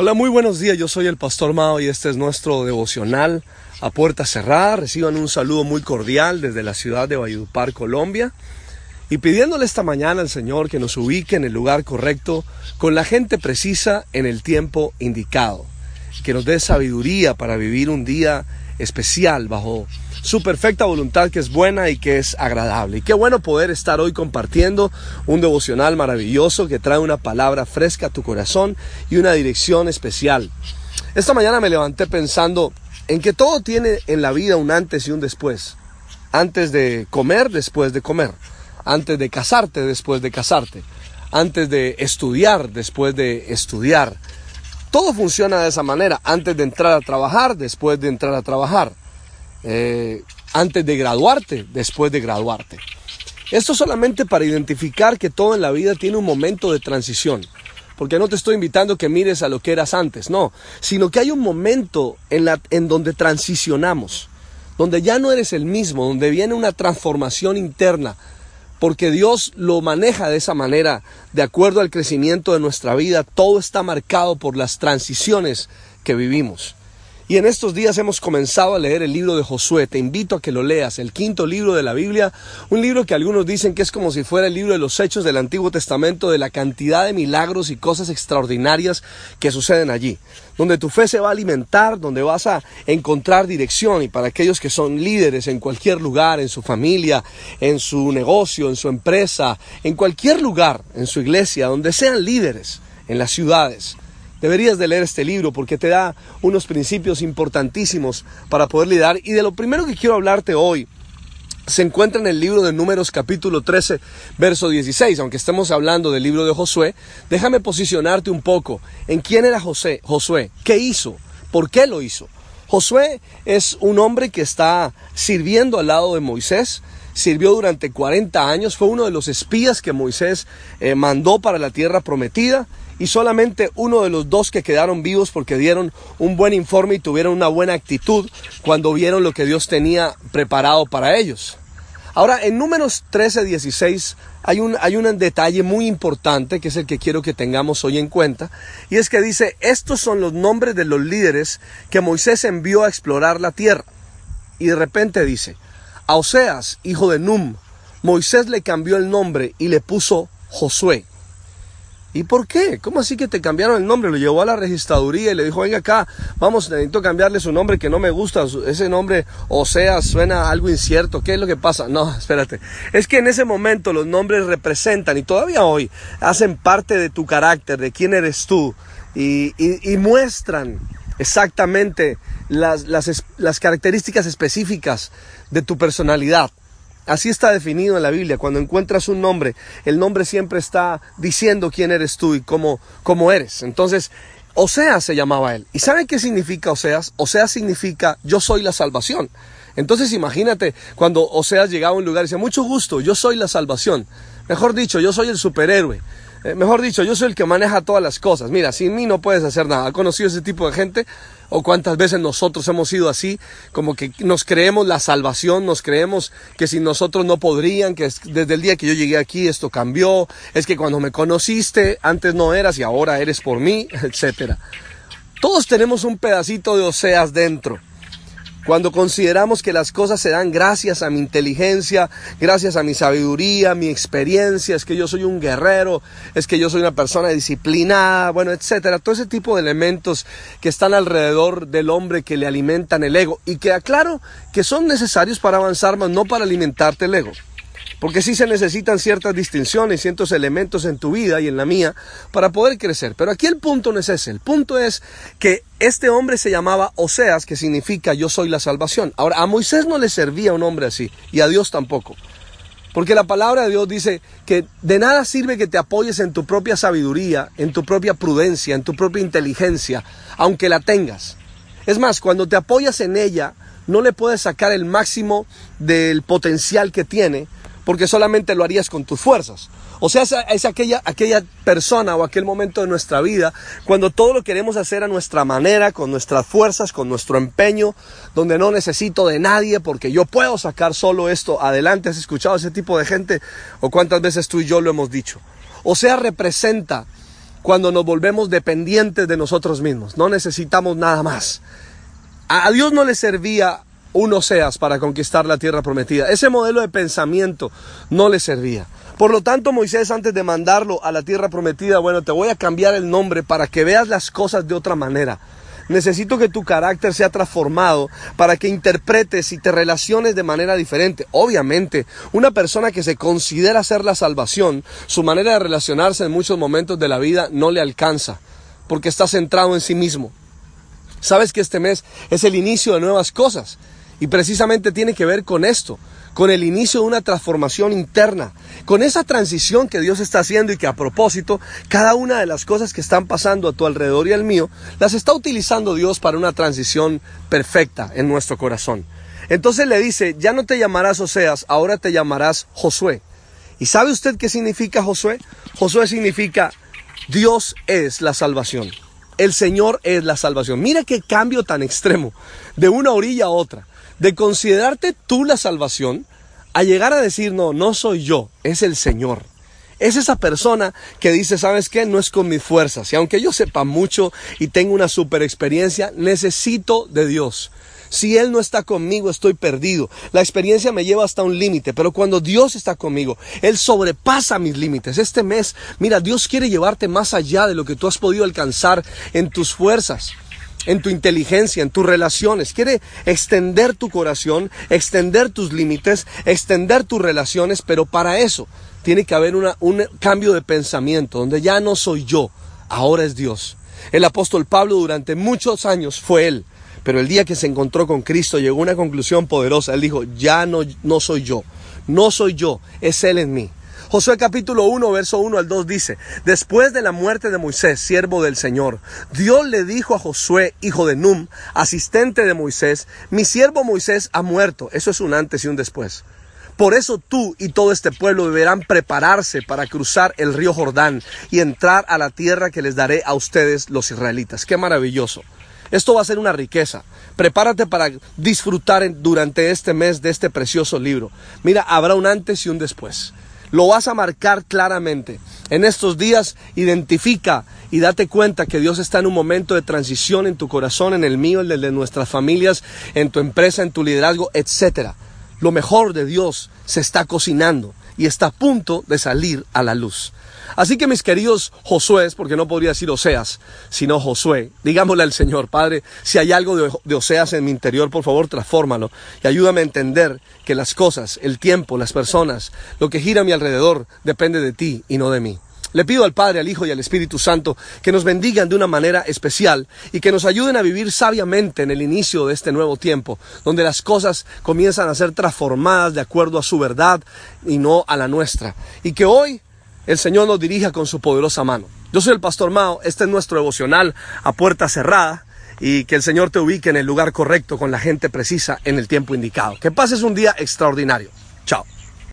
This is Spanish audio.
Hola, muy buenos días. Yo soy el Pastor Mao y este es nuestro devocional a puerta cerrada. Reciban un saludo muy cordial desde la ciudad de Valledupar, Colombia. Y pidiéndole esta mañana al Señor que nos ubique en el lugar correcto, con la gente precisa en el tiempo indicado. Que nos dé sabiduría para vivir un día especial bajo su perfecta voluntad que es buena y que es agradable. Y qué bueno poder estar hoy compartiendo un devocional maravilloso que trae una palabra fresca a tu corazón y una dirección especial. Esta mañana me levanté pensando en que todo tiene en la vida un antes y un después. Antes de comer, después de comer. Antes de casarte, después de casarte. Antes de estudiar, después de estudiar. Todo funciona de esa manera. Antes de entrar a trabajar, después de entrar a trabajar. Eh, antes de graduarte, después de graduarte. Esto solamente para identificar que todo en la vida tiene un momento de transición. Porque no te estoy invitando que mires a lo que eras antes, no, sino que hay un momento en, la, en donde transicionamos, donde ya no eres el mismo, donde viene una transformación interna, porque Dios lo maneja de esa manera, de acuerdo al crecimiento de nuestra vida, todo está marcado por las transiciones que vivimos. Y en estos días hemos comenzado a leer el libro de Josué. Te invito a que lo leas, el quinto libro de la Biblia, un libro que algunos dicen que es como si fuera el libro de los hechos del Antiguo Testamento, de la cantidad de milagros y cosas extraordinarias que suceden allí, donde tu fe se va a alimentar, donde vas a encontrar dirección. Y para aquellos que son líderes en cualquier lugar, en su familia, en su negocio, en su empresa, en cualquier lugar, en su iglesia, donde sean líderes, en las ciudades Deberías de leer este libro porque te da unos principios importantísimos para poder lidiar. Y de lo primero que quiero hablarte hoy se encuentra en el libro de Números capítulo 13, verso 16. Aunque estemos hablando del libro de Josué, déjame posicionarte un poco en quién era José, Josué, qué hizo, por qué lo hizo. Josué es un hombre que está sirviendo al lado de Moisés, sirvió durante 40 años, fue uno de los espías que Moisés eh, mandó para la tierra prometida y solamente uno de los dos que quedaron vivos porque dieron un buen informe y tuvieron una buena actitud cuando vieron lo que Dios tenía preparado para ellos. Ahora, en números 13, 16 hay un, hay un detalle muy importante que es el que quiero que tengamos hoy en cuenta, y es que dice, estos son los nombres de los líderes que Moisés envió a explorar la tierra. Y de repente dice, a Oseas, hijo de Num, Moisés le cambió el nombre y le puso Josué. ¿Y por qué? ¿Cómo así que te cambiaron el nombre? Lo llevó a la registraduría y le dijo, venga acá, vamos, necesito cambiarle su nombre que no me gusta, ese nombre, o sea, suena algo incierto, ¿qué es lo que pasa? No, espérate. Es que en ese momento los nombres representan y todavía hoy hacen parte de tu carácter, de quién eres tú y, muestran exactamente las, las características específicas de tu personalidad. Así está definido en la Biblia. Cuando encuentras un nombre, el nombre siempre está diciendo quién eres tú y cómo, cómo eres. Entonces, Oseas se llamaba él. ¿Y saben qué significa Oseas? Oseas significa yo soy la salvación. Entonces imagínate cuando Oseas llegaba a un lugar y decía, mucho gusto, yo soy la salvación. Mejor dicho, yo soy el superhéroe. Eh, mejor dicho, yo soy el que maneja todas las cosas. Mira, sin mí no puedes hacer nada. ¿Ha conocido ese tipo de gente? ¿O cuántas veces nosotros hemos sido así? Como que nos creemos la salvación, nos creemos que sin nosotros no podrían, que desde el día que yo llegué aquí esto cambió, es que cuando me conociste antes no eras y ahora eres por mí, etc. Todos tenemos un pedacito de Oseas dentro. Cuando consideramos que las cosas se dan gracias a mi inteligencia, gracias a mi sabiduría, mi experiencia, es que yo soy un guerrero, es que yo soy una persona disciplinada, bueno, etcétera, todo ese tipo de elementos que están alrededor del hombre que le alimentan el ego y que aclaro que son necesarios para avanzar, mas no para alimentarte el ego. Porque sí se necesitan ciertas distinciones, ciertos elementos en tu vida y en la mía para poder crecer. Pero aquí el punto no es ese. El punto es que este hombre se llamaba Oseas, que significa yo soy la salvación. Ahora, a Moisés no le servía un hombre así y a Dios tampoco. Porque la palabra de Dios dice que de nada sirve que te apoyes en tu propia sabiduría, en tu propia prudencia, en tu propia inteligencia, aunque la tengas. Es más, cuando te apoyas en ella, no le puedes sacar el máximo del potencial que tiene, porque solamente lo harías con tus fuerzas. O sea, es, aquella, aquella persona o aquel momento de nuestra vida cuando todo lo queremos hacer a nuestra manera, con nuestras fuerzas, con nuestro empeño, donde no necesito de nadie porque yo puedo sacar solo esto adelante. ¿Has escuchado ese tipo de gente? ¿O cuántas veces tú y yo lo hemos dicho? O sea, representa cuando nos volvemos dependientes de nosotros mismos. No necesitamos nada más. A Dios no le servía un Oseas para conquistar la tierra prometida. Ese modelo de pensamiento no le servía. Por lo tanto, Moisés, antes de mandarlo a la tierra prometida, bueno, te voy a cambiar el nombre para que veas las cosas de otra manera. Necesito que tu carácter sea transformado para que interpretes y te relaciones de manera diferente. Obviamente, una persona que se considera ser la salvación, su manera de relacionarse en muchos momentos de la vida no le alcanza, porque está centrado en sí mismo. Sabes que este mes es el inicio de nuevas cosas y precisamente tiene que ver con esto, con el inicio de una transformación interna, con esa transición que Dios está haciendo y que a propósito, cada una de las cosas que están pasando a tu alrededor y al mío, las está utilizando Dios para una transición perfecta en nuestro corazón. Entonces le dice, ya no te llamarás Oseas, ahora te llamarás Josué. ¿Y sabe usted qué significa Josué? Josué significa Dios es la salvación. El Señor es la salvación. Mira qué cambio tan extremo de una orilla a otra de considerarte tú la salvación a llegar a decir, no, no soy yo, es el Señor. Es esa persona que dice, ¿sabes qué? No es con mis fuerzas. Y aunque yo sepa mucho y tengo una super experiencia, necesito de Dios. Si Él no está conmigo, estoy perdido. La experiencia me lleva hasta un límite, pero cuando Dios está conmigo, Él sobrepasa mis límites. Este mes, mira, Dios quiere llevarte más allá de lo que tú has podido alcanzar en tus fuerzas en tu inteligencia, en tus relaciones. Quiere extender tu corazón, extender tus límites, extender tus relaciones, pero para eso tiene que haber un cambio de pensamiento, donde ya no soy yo, ahora es Dios. El apóstol Pablo durante muchos años fue él, pero el día que se encontró con Cristo llegó a una conclusión poderosa. Él dijo, ya no, no soy yo, no soy yo, es Él en mí. Josué capítulo 1, verso 1 al 2 dice, después de la muerte de Moisés, siervo del Señor, Dios le dijo a Josué, hijo de Num, asistente de Moisés, mi siervo Moisés ha muerto. Eso es un antes y un después. Por eso tú y todo este pueblo deberán prepararse para cruzar el río Jordán y entrar a la tierra que les daré a ustedes los israelitas. Qué maravilloso. Esto va a ser una riqueza. Prepárate para disfrutar durante este mes de este precioso libro. Mira, habrá un antes y un después. Lo vas a marcar claramente. En estos días identifica y date cuenta que Dios está en un momento de transición en tu corazón, en el mío, en el de nuestras familias, en tu empresa, en tu liderazgo, etc. Lo mejor de Dios se está cocinando y está a punto de salir a la luz. Así que mis queridos Josué, porque no podría decir Oseas, sino Josué, digámosle al Señor, Padre, si hay algo de, Oseas en mi interior, por favor, transfórmalo y ayúdame a entender que las cosas, el tiempo, las personas, lo que gira a mi alrededor depende de ti y no de mí. Le pido al Padre, al Hijo y al Espíritu Santo que nos bendigan de una manera especial y que nos ayuden a vivir sabiamente en el inicio de este nuevo tiempo, donde las cosas comienzan a ser transformadas de acuerdo a su verdad y no a la nuestra. Y que hoy el Señor nos dirija con su poderosa mano. Yo soy el Pastor Mao, este es nuestro devocional a puerta cerrada y que el Señor te ubique en el lugar correcto con la gente precisa en el tiempo indicado. Que pases un día extraordinario. Chao.